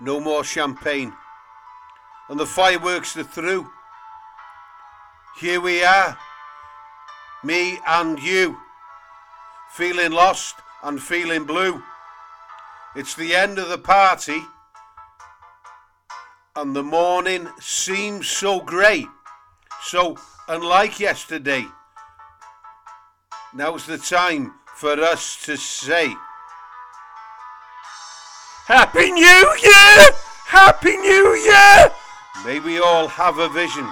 no more champagne, and the fireworks are through. Here we are, me and you, feeling lost and feeling blue. It's the end of the party, and the morning seems so grey, so unlike yesterday. Now's the time for us to say, Happy New Year! Happy New Year! May we all have a vision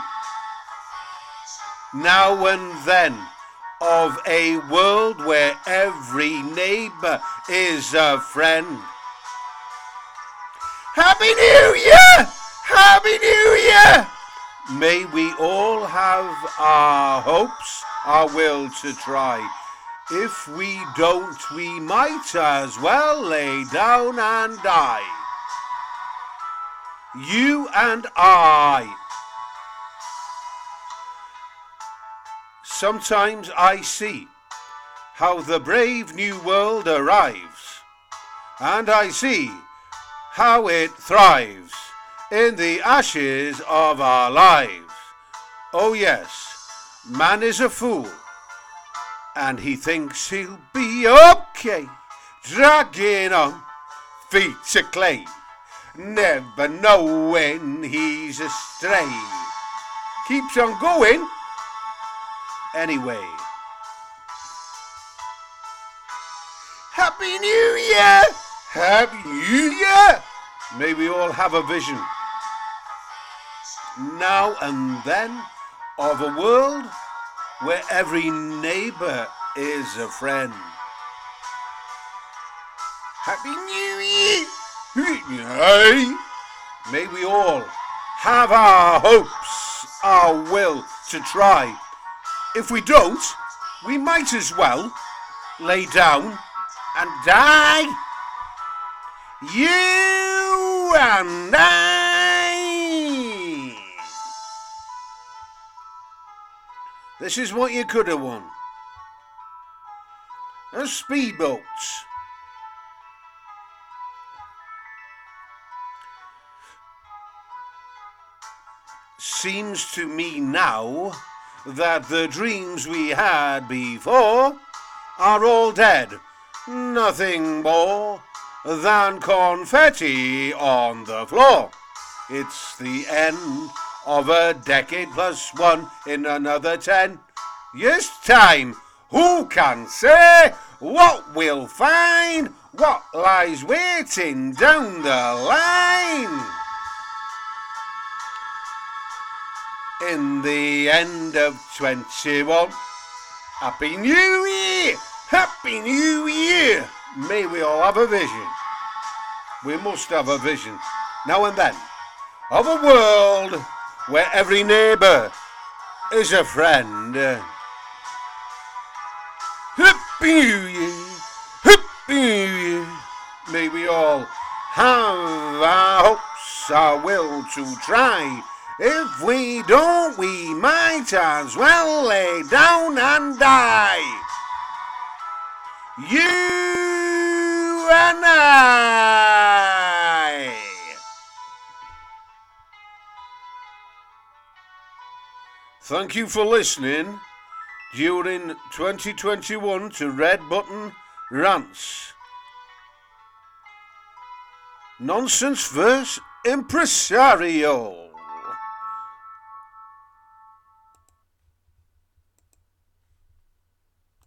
now and then of a world where every neighbour is a friend. Happy New Year! Happy New Year! May we all have our hopes, our will to try. If we don't, we might as well lay down and die. You and I. Sometimes I see how the brave new world arrives, and I see how it thrives in the ashes of our lives. Oh, yes, man is a fool, and he thinks he'll be okay, dragging on feet of clay, never knowing he's astray. Keeps on going anyway. Happy New Year! Happy New Year! May we all have a vision now and then of a world where every neighbor is a friend. Happy New Year! May we all have our hopes, our will to try. If we don't, we might as well lay down and die. You and I. This is what you could have won. A speedboat. Seems to me now that the dreams we had before are all dead. Nothing more than confetti on the floor. It's the end of a decade plus one in another ten years' time. Who can say what we'll find? What lies waiting down the line? In the end of 21. Happy New Year! Happy New Year! May we all have a vision. We must have a vision, now and then, of a world where every neighbour is a friend. Happy New Year! Happy New Year! May we all have our hopes, our will to try. If we don't, we might as well lay down and die. You and I. Thank you for listening during 2021 to Red Button Rants. Nonsense verse impresario.